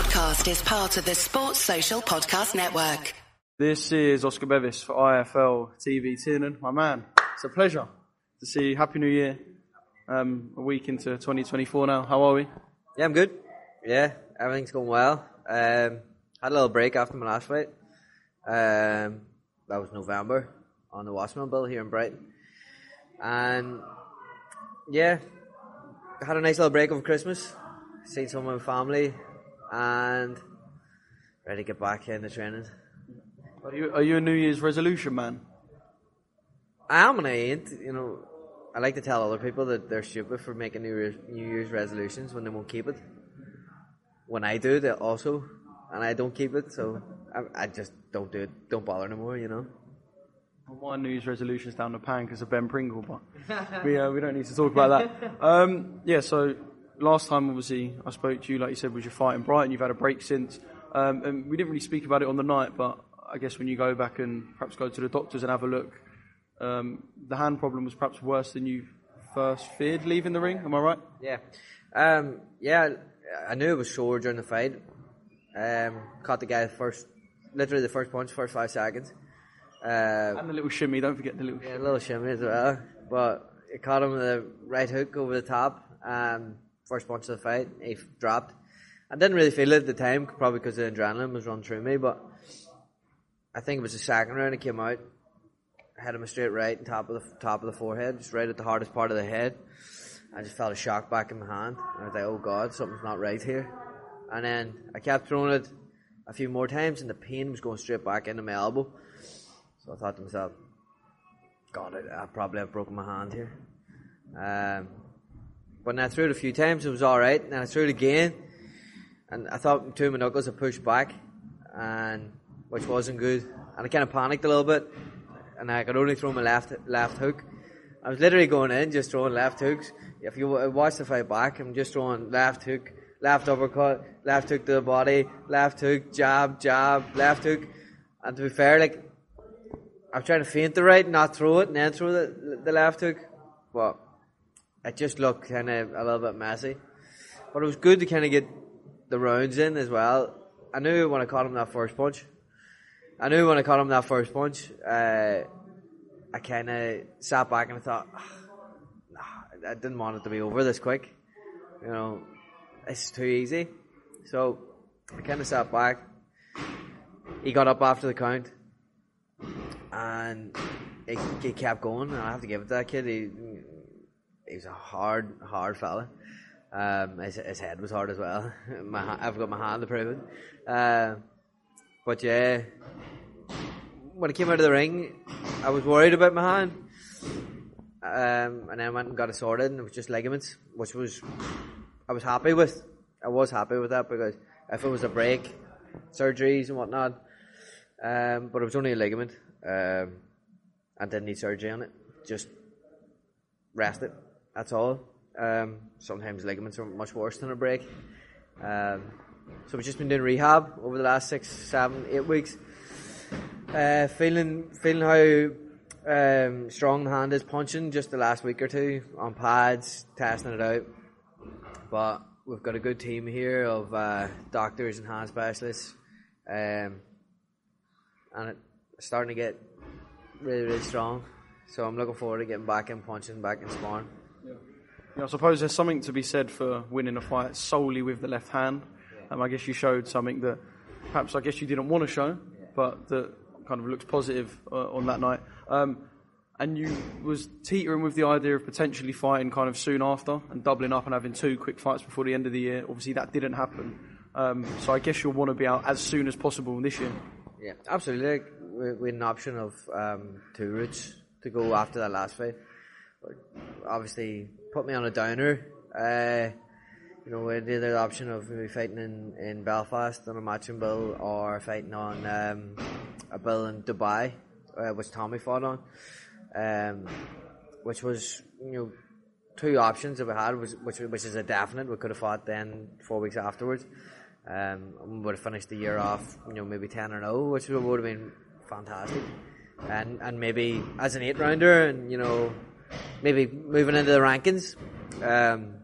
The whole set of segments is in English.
podcast is part of the Sports Social Podcast Network. This is Oscar Bevis for IFL TV Tiernan. My man, it's a pleasure to see you. Happy New Year. Um, a week into 2024 now. How are we? Yeah, I'm good. Yeah, everything's going well. Um, had a little break after my last fight. Um, that was November on the Wasserman Bill here in Brighton. And yeah, had a nice little break over Christmas. Seen some of my family and ready to get back into training. Are you, are you a New Year's resolution man? I am and I ain't. You know, I like to tell other people that they're stupid for making New Year's, New Year's resolutions when they won't keep it. When I do, they also, and I don't keep it, so I, I just don't do it. Don't bother anymore, you know. My New Year's resolution's down the pan because of Ben Pringle, but we, uh, we don't need to talk about that. Um, yeah, so last time, obviously, I spoke to you, like you said, was your fight in Brighton. You've had a break since. Um, and we didn't really speak about it on the night, but I guess when you go back and perhaps go to the doctors and have a look, um, the hand problem was perhaps worse than you first feared leaving the ring. Am I right? Yeah. Um, yeah, I knew it was sore during the fight. Um, caught the guy first, literally the first punch, first five seconds. Uh, and the little shimmy, don't forget the little yeah, a little shimmy as well. But it caught him with a right hook over the top. Um, first punch of the fight, he dropped. I didn't really feel it at the time, probably because the adrenaline was running through me. But I think it was the second round. It came out, hit him a straight right on top of the top of the forehead, just right at the hardest part of the head. I just felt a shock back in my hand. And I was like, "Oh God, something's not right here." And then I kept throwing it a few more times, and the pain was going straight back into my elbow. So I thought to myself, God, I, I probably have broken my hand here. Um, when I threw it a few times, it was alright. And I threw it again, and I thought two of my knuckles had pushed back, and which wasn't good. And I kind of panicked a little bit, and I could only throw my left left hook. I was literally going in, just throwing left hooks. If you watch the fight back, I'm just throwing left hook, left uppercut, left hook to the body, left hook, jab, jab, left hook. And to be fair, like I'm trying to feint the right, not throw it, and then throw the, the left hook. But it just looked kind of a little bit messy. But it was good to kind of get the rounds in as well. I knew when I caught him that first punch. I knew when I caught him that first punch, uh, I kind of sat back and I thought, nah, I didn't want it to be over this quick. You know, it's too easy. So I kind of sat back. He got up after the count and he, he kept going. And I have to give it to that kid. He, he's a hard, hard fella. Um, his, his head was hard as well. my, I've got my hand to prove it. Uh, but yeah, when I came out of the ring, I was worried about my hand. Um, and then I went and got it sorted, and it was just ligaments, which was I was happy with. I was happy with that because if it was a break, surgeries and whatnot, um, but it was only a ligament, um, and didn't need surgery on it. Just rest it. That's all. Um, sometimes ligaments are much worse than a break. Um, so we've just been doing rehab over the last six, seven, eight weeks. Uh, feeling feeling how um, strong the hand is punching just the last week or two on pads, testing it out. But we've got a good team here of uh, doctors and hand specialists, um, and it's starting to get really really strong. So I'm looking forward to getting back in punching, back in sparring. Yeah, I suppose there's something to be said for winning a fight solely with the left hand. Um, I guess you showed something that perhaps I guess you didn't want to show, but that kind of looks positive uh, on that night. Um, and you was teetering with the idea of potentially fighting kind of soon after and doubling up and having two quick fights before the end of the year. Obviously, that didn't happen. Um, so I guess you'll want to be out as soon as possible this year. Yeah, absolutely. Like, we, we had an option of um, two routes to go after that last fight. But obviously, put me on a downer. Uh, you know, we had the other option of maybe fighting in, in Belfast on a Matchroom bill or fighting on um, a bill in Dubai, uh, which Tommy fought on, um, which was, you know, two options that we had, which, which, which is a definite. We could have fought then four weeks afterwards. Um, we would have finished the year off, you know, maybe 10 or 0, which would have been fantastic. And, and maybe as an eight rounder and, you know, maybe moving into the rankings. Um,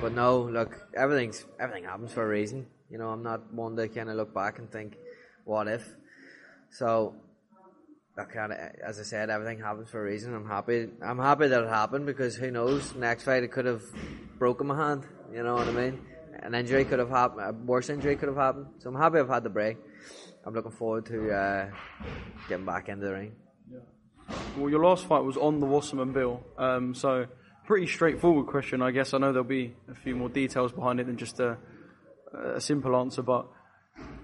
but no, look, everything's everything happens for a reason. You know, I'm not one to kind of look back and think, what if? So, I kind of, as I said, everything happens for a reason. I'm happy. I'm happy that it happened because who knows? Next fight, it could have broken my hand. You know what I mean? An injury could have happened. A worse injury could have happened. So I'm happy I've had the break. I'm looking forward to uh, getting back into the ring. Well, your last fight was on the Wasserman Bill, um, so pretty straightforward question, I guess. I know there'll be a few more details behind it than just a, a simple answer, but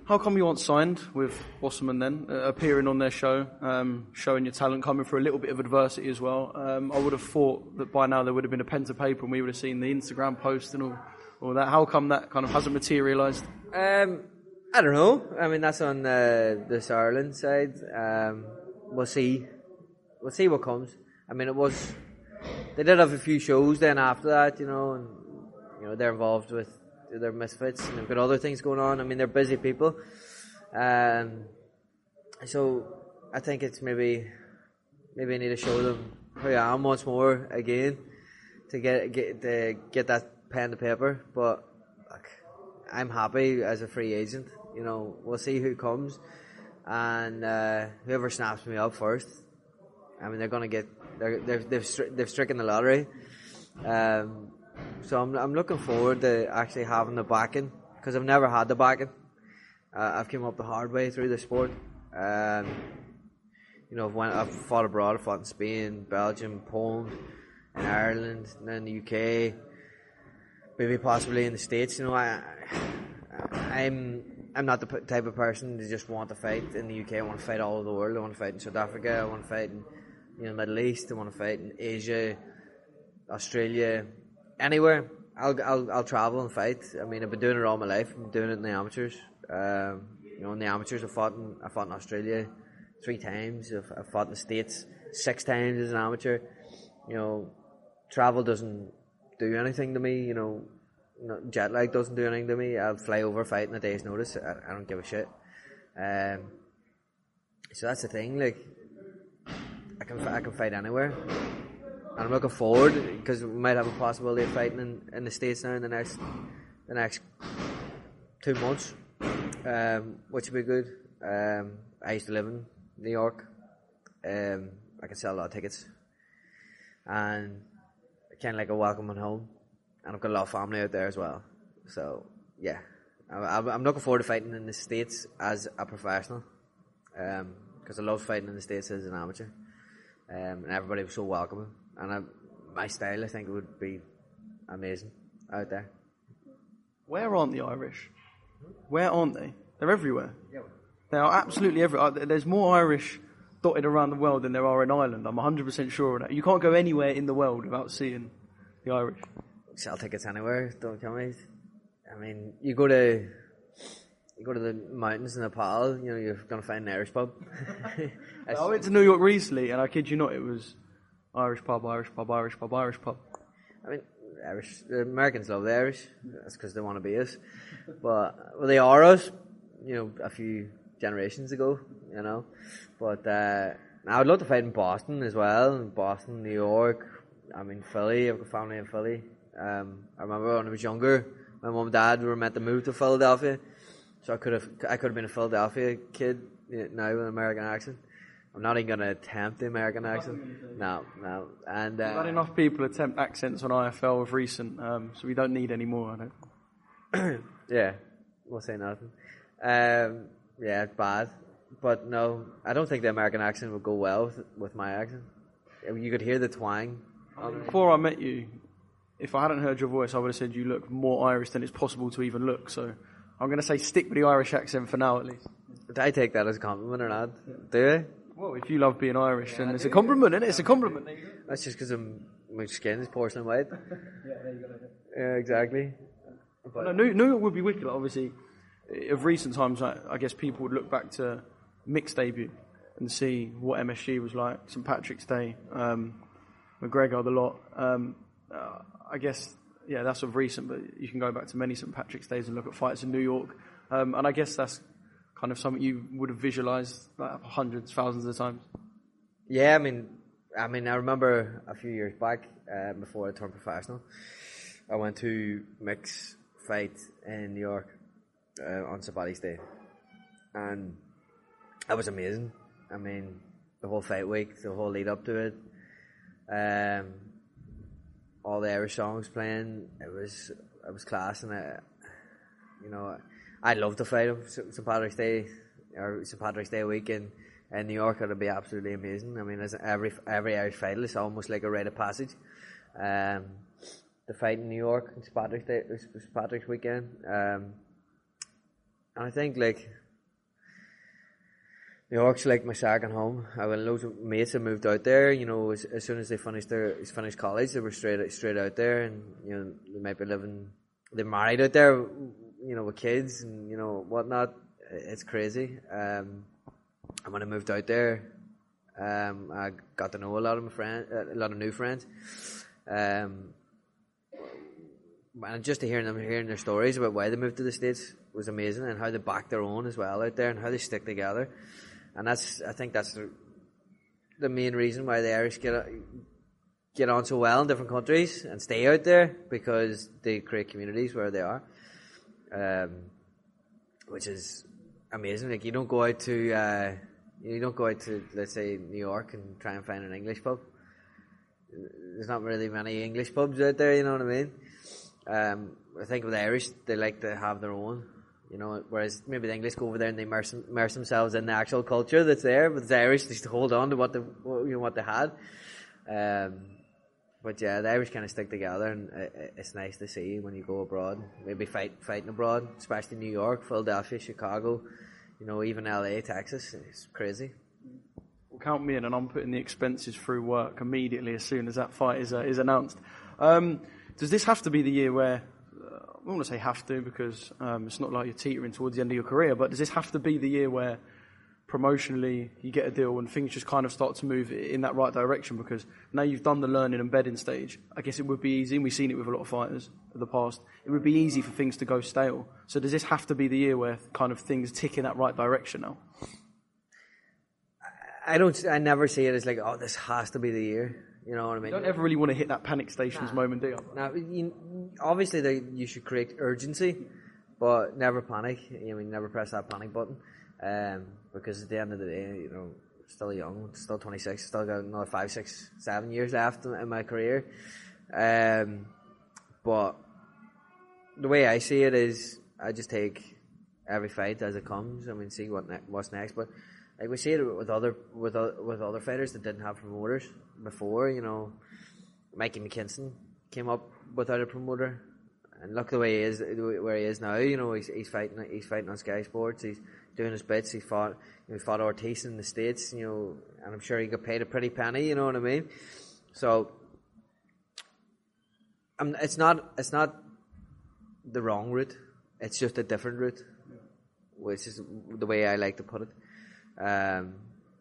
how come you aren't signed with Wasserman then, uh, appearing on their show, um, showing your talent, coming through a little bit of adversity as well? Um, I would have thought that by now there would have been a pen to paper and we would have seen the Instagram post and all, all that. How come that kind of hasn't materialised? Um, I don't know. I mean, that's on the this Ireland side. Um, we'll see. We'll see what comes. I mean, it was. They did have a few shows then after that, you know, and you know they're involved with their misfits and they've got other things going on. I mean, they're busy people, um, so I think it's maybe maybe I need to show them who I am once more again to get get to get that pen to paper. But I'm happy as a free agent. You know, we'll see who comes, and uh, whoever snaps me up first. I mean, they're gonna get they're, they've they've stri- they've stricken the lottery. Um, so I'm I'm looking forward to actually having the backing because I've never had the backing. Uh, I've come up the hard way through the sport. Um, you know, I've I've fought abroad. I've fought in Spain, Belgium, Poland, in Ireland, and then the UK, maybe possibly in the States. You know, I, I I'm I'm not the type of person to just want to fight in the UK. I want to fight all over the world. I want to fight in South Africa. I want to fight in you know Middle East. I want to fight in Asia, Australia, anywhere. I'll I'll I'll travel and fight. I mean, I've been doing it all my life. I'm doing it in the amateurs. Um, you know, in the amateurs, I fought in I fought in Australia three times. I've, I've fought in the states six times as an amateur. You know, travel doesn't do anything to me. You know, no, jet lag doesn't do anything to me. I'll fly over, fight in a day's notice. I, I don't give a shit. Um, so that's the thing. Like, I can I can fight anywhere, and I'm looking forward because we might have a possibility of fighting in, in the states now in the next the next two months, um, which would be good. Um, I used to live in New York. Um, I can sell a lot of tickets, and kind of like a welcome home and I've got a lot of family out there as well. So yeah, I'm, I'm looking forward to fighting in the states as a professional, because I love fighting in the states as an amateur, um, and everybody was so welcoming. And I, my style, I think, would be amazing out there. Where aren't the Irish? Where aren't they? They're everywhere. They are absolutely everywhere. There's more Irish dotted around the world than there are in Ireland. I'm 100% sure of that. You can't go anywhere in the world without seeing the Irish. Sell tickets anywhere, don't tell me. I mean, you go to you go to the mountains in Nepal, you know, you're gonna find an Irish pub. I went to New York recently, and I kid you not, it was Irish pub, Irish pub, Irish pub, Irish pub. I mean, Irish. The Americans love the Irish. That's because they want to be us. But well, they are us. You know, a few generations ago. You know, but uh, I would love to fight in Boston as well. Boston, New York. I mean, Philly. I've got family in Philly. Um, I remember when I was younger, my mum and dad were meant to move to Philadelphia, so I could have I could have been a Philadelphia kid you know, now with an American accent. I'm not even going to attempt the American accent. No, no. And Not uh, enough people attempt accents on IFL of recent, um, so we don't need any more. I don't. Yeah, we'll say nothing. Um, yeah, it's bad. But no, I don't think the American accent would go well with, with my accent. You could hear the twang. Before I met you, if I hadn't heard your voice, I would have said you look more Irish than it's possible to even look. So I'm going to say stick with the Irish accent for now, at least. I take that as a compliment or not? Do I? Well, if you love being Irish, then it's a compliment, isn't it? It's a compliment. That's just because my skin is porcelain white. yeah, there you exactly. No, New, New York would be wicked. like, Obviously, of recent times, I, I guess people would look back to Mick's debut and see what MSG was like, St Patrick's Day, um, McGregor, the lot. Um, uh, I guess, yeah, that's of recent, but you can go back to many St Patrick's Days and look at fights in New York. Um, and I guess that's kind of something you would have visualised like, hundreds, thousands of times. Yeah, I mean, I mean, I remember a few years back uh, before I turned professional. I went to Mick's fight in New York uh, on. Paddy's Day, and that was amazing. I mean, the whole fight week, the whole lead up to it, um, all the Irish songs playing, it was it was class, and I, you know, I loved the fight of St. Patrick's Day or St. Patrick's Day weekend in New York. It'll be absolutely amazing. I mean, as every every Irish fight is almost like a rite of passage. Um, the fight in New York, St. Patrick's Day, St. Patrick's weekend, um, and I think like New York's like my second home. I have loads of mates that moved out there. You know, as, as soon as they finished their finished college, they were straight straight out there, and you know they might be living. They're married out there, you know, with kids and you know whatnot. It's crazy. Um, and when I moved out there, um, I got to know a lot of my friends, a lot of new friends. Um, and just to hear them hearing their stories about why they moved to the states was amazing, and how they back their own as well out there, and how they stick together and that's I think that's the, the main reason why the Irish get get on so well in different countries and stay out there because they create communities where they are, um, which is amazing. Like you don't go out to uh, you don't go out to let's say New York and try and find an English pub. There's not really many English pubs out there. You know what I mean? Um, I think with the Irish, they like to have their own. You know, whereas maybe the English go over there and they immerse, immerse themselves in the actual culture that's there, but the Irish just hold on to what they you know what they had. Um, but yeah, the Irish kind of stick together, and it's nice to see when you go abroad. Maybe fight fighting abroad, especially New York, Philadelphia, Chicago, you know, even LA, Texas. It's crazy. Well, count me in, and I'm putting the expenses through work immediately as soon as that fight is uh, is announced. Um, does this have to be the year where I don't want to say have to because um, it's not like you're teetering towards the end of your career, but does this have to be the year where promotionally you get a deal and things just kind of start to move in that right direction? Because now you've done the learning and bedding stage, I guess it would be easy, and we've seen it with a lot of fighters of the past, it would be easy for things to go stale. So does this have to be the year where kind of things tick in that right direction now? I don't. I never see it as like, oh, this has to be the year. You know what I mean? You don't ever really want to hit that panic stations Nah. moment, do you? Now, you, obviously, they, you should create urgency, but never panic. I mean, never press that panic button, um, because at the end of the day, you know, still young, still 26, still got another five, six, seven years left in, in my career. Um, but the way I see it is, I just take every fight as it comes. I mean, see what ne- what's next. But like we see it with other with o- with other fighters that didn't have promoters before. You know, Mikey McKinson came up without a promoter, and look the way he is, where he is now. You know, he's, he's fighting he's fighting on Sky Sports. He's doing his bits. He fought he fought Ortiz in the states. You know, and I'm sure he got paid a pretty penny. You know what I mean? So. Um, it's not it's not the wrong route. It's just a different route, which is the way I like to put it. Um,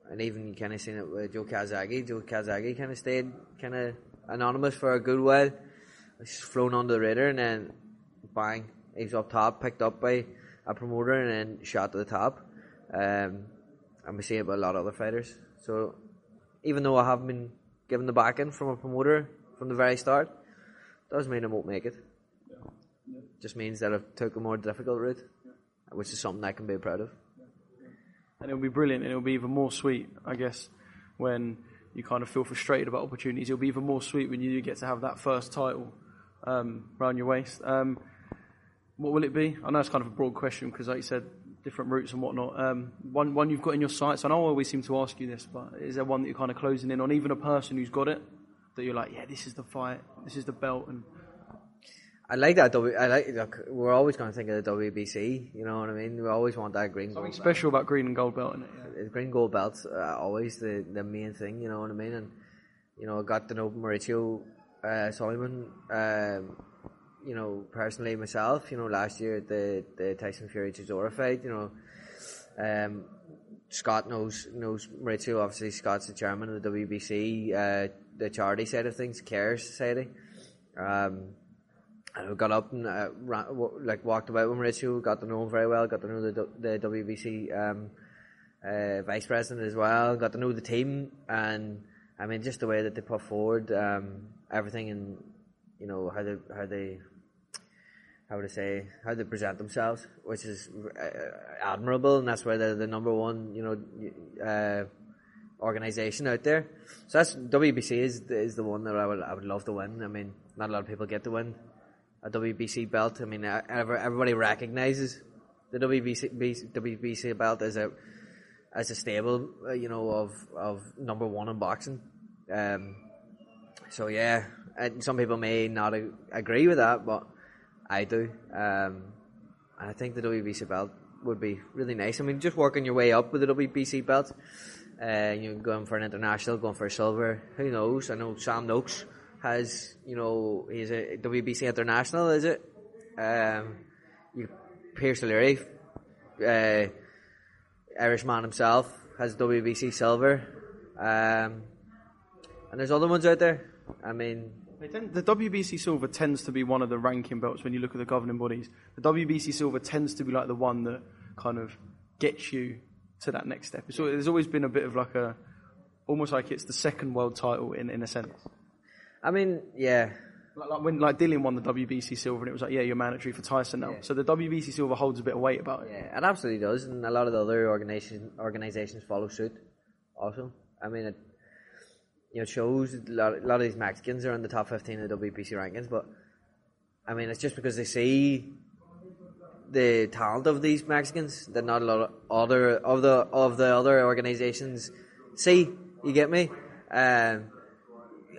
and even you kind of seen it with Joe Kazagi. Joe Kazagi kind of stayed kind of anonymous for a good while. He's flown under the radar and then bang, he's up top, picked up by a promoter and then shot to the top. Um, and we see it with a lot of other fighters. So even though I haven't been given the backing from a promoter from the very start, doesn't mean I won't make it. Just means that I've took a more difficult route, which is something I can be proud of. And it'll be brilliant, and it'll be even more sweet, I guess, when you kind of feel frustrated about opportunities. It'll be even more sweet when you get to have that first title um, around your waist. Um, what will it be? I know it's kind of a broad question because, like you said, different routes and whatnot. Um, one, one you've got in your sights. I know I always seem to ask you this, but is there one that you're kind of closing in on? Even a person who's got it, that you're like, yeah, this is the fight, this is the belt, and I like that. W- I like. Look, we're always going to think of the WBC. You know what I mean? We always want that green something special about green and gold belt in it. Yeah. Green gold belts uh, always the the main thing. You know what I mean? And you know, I got to know Mauricio uh, Sulaimán. Um, you know, personally myself. You know, last year at the the Tyson Fury Chisora fight. You know, um, Scott knows knows Mauricio. Obviously, Scott's the chairman of the WBC, uh, the charity side of things, Care Society. Um, and got up and uh, ran, w- like walked about with Mauricio, got to know him very well, got to know the the WBC um, uh, vice president as well, got to know the team, and I mean just the way that they put forward um, everything and you know how they how they how would I say how they present themselves, which is uh, admirable, and that's why they're the number one you know uh, organization out there. So that's WBC is is the one that I would I would love to win. I mean, not a lot of people get to win a WBC belt. I mean, everybody recognizes the WBC WBC belt as a as a stable, uh, you know, of of number one in boxing. Um, so yeah, and some people may not agree with that, but I do. Um, and I think the WBC belt would be really nice. I mean, just working your way up with the WBC belt. Uh, you know, going for an international, going for a silver. Who knows? I know Sam Noakes has, you know, he's a WBC international, is it? Um, Pierce O'Leary, uh, Irishman himself, has WBC silver. Um, and there's other ones out there. I mean, the WBC silver tends to be one of the ranking belts when you look at the governing bodies. The WBC silver tends to be like the one that kind of gets you to that next step. So there's always been a bit of like a, almost like it's the second world title in, in a sense. I mean, yeah. Like, like when like Dillian won the WBC silver, and it was like, yeah, you're mandatory for Tyson now. Yeah. So the WBC silver holds a bit of weight about it. Yeah, it absolutely does, and a lot of the other organization, organizations follow suit. Also, I mean, it you know, shows a lot, a lot of these Mexicans are in the top 15 of the WBC rankings, but I mean, it's just because they see the talent of these Mexicans that not a lot of other of the of the other organizations see. You get me? Um,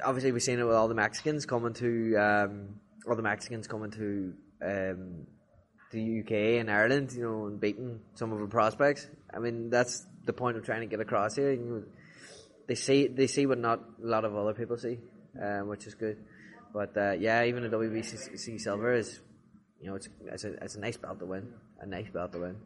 obviously, we've seen it with all the Mexicans coming to um, all the Mexicans coming to um, the UK and Ireland, you know, and beating some of the prospects. I mean, that's the point of trying to get across here. You know, they see they see what not a lot of other people see, um, which is good. But uh, yeah, even the WBC silver is, you know, it's it's a, it's a nice belt to win, a nice belt to win.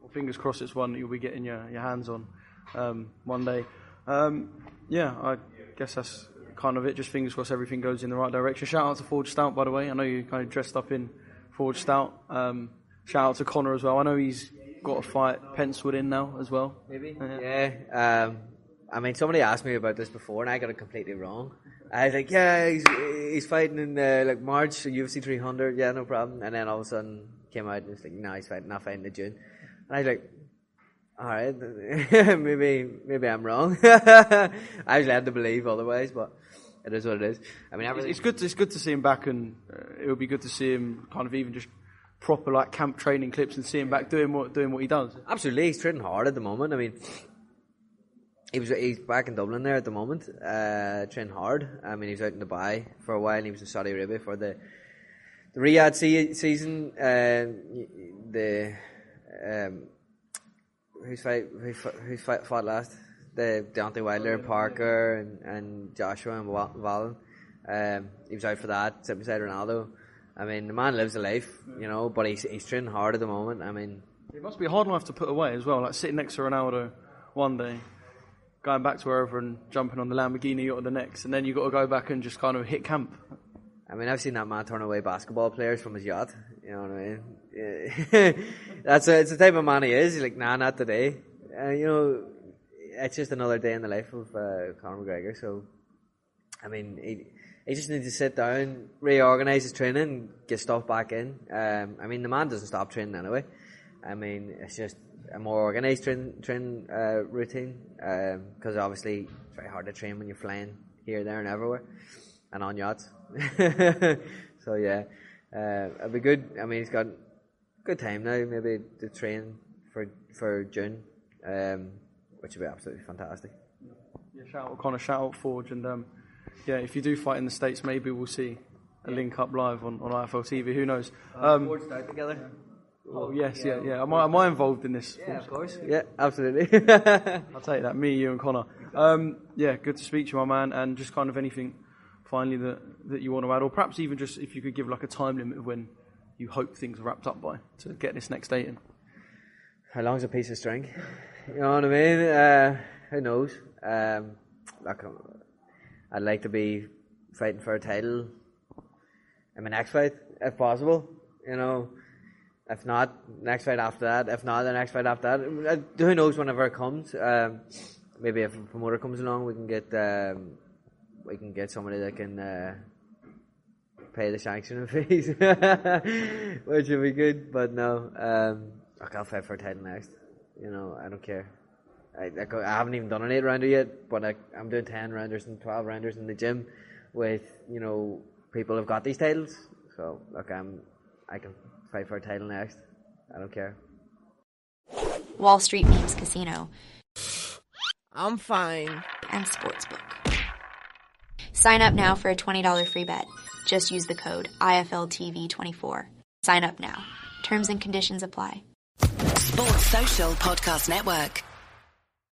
Well, fingers crossed, it's one that you'll be getting your, your hands on um, one day. Um, yeah, I guess that's kind of it. Just fingers crossed everything goes in the right direction. Shout out to Forge Stout, by the way. I know you kind of dressed up in Forge Stout. Um, shout out to Conor as well. I know he's got a fight penciled in now as well. Maybe. Yeah. yeah um, I mean, somebody asked me about this before, and I got it completely wrong. I was like, "Yeah, he's, he's fighting in uh, like March, UFC 300. Yeah, no problem." And then all of a sudden, came out and was like, "No, he's fighting, not fighting in June." And I was like, "All right, maybe maybe I'm wrong." I was led to believe otherwise, but it is what it is. I mean, it's good. To, it's good to see him back, and uh, it would be good to see him kind of even just proper like camp training clips and see him back doing what doing what he does. Absolutely, he's training hard at the moment. I mean, he was he's back in Dublin there at the moment, uh, training hard. I mean, he was out in Dubai for a while. and He was in Saudi Arabia for the the Riyadh se- season. Uh, the um, who's fight who, who fight, fought last? The Deontay Wilder, Parker, and, and Joshua and Wallin. Um, he was out for that, sitting beside Ronaldo. I mean, the man lives a life, you know, but he's he's training hard at the moment. I mean, it must be a hard life to put away as well. Like sitting next to Ronaldo one day going back to wherever and jumping on the Lamborghini yacht the next, and then you've got to go back and just kind of hit camp. I mean, I've seen that man turn away basketball players from his yacht. You know what I mean? That's a, it's the type of man he is. He's like, nah, not today. Uh, you know, it's just another day in the life of uh, Conor McGregor. So, I mean, he, he just needs to sit down, reorganize his training, get stuff back in. Um, I mean, the man doesn't stop training anyway. I mean, it's just a more organised train, train uh, routine because um, obviously it's very hard to train when you're flying here, there, and everywhere, and on yachts. so yeah, uh, it'll be good. I mean, he's got good time now. Maybe to train for for June, um, which would be absolutely fantastic. Yeah, shout out Conor, shout out Forge, and um, yeah, if you do fight in the states, maybe we'll see a link up live on, on IFL TV. Who knows? Uh, um, Forge start together. Oh yes, yeah, yeah. Am I, am I involved in this? Yeah, of course. Yeah, absolutely. I'll take that. Me, you, and Conor. Um, yeah, good to speak to you, my man. And just kind of anything finally that, that you want to add, or perhaps even just if you could give like a time limit of when you hope things are wrapped up by to get this next date in. How long's a piece of string? You know what I mean? Uh, who knows? Um, like, I'd like to be fighting for a title in my next fight, if possible. You know, if not, next fight after that. If not, the next fight after that. Uh, who knows whenever it comes. Um, maybe if a promoter comes along, we can get um, we can get somebody that can uh, pay the sanctioning fees, which would be good. But no, um, look, I'll fight for a title next. You know, I don't care. I, I, go, I haven't even done an eight rounder yet, but I, I'm doing ten rounders and twelve rounders in the gym with you know people who've got these titles. So look, I'm I can fight for a title next. I don't care. Wall Street Memes Casino I'm fine. and Sportsbook. Sign up now for a $20 free bet. Just use the code IFLTV24. Sign up now. Terms and conditions apply. Sports Social Podcast Network.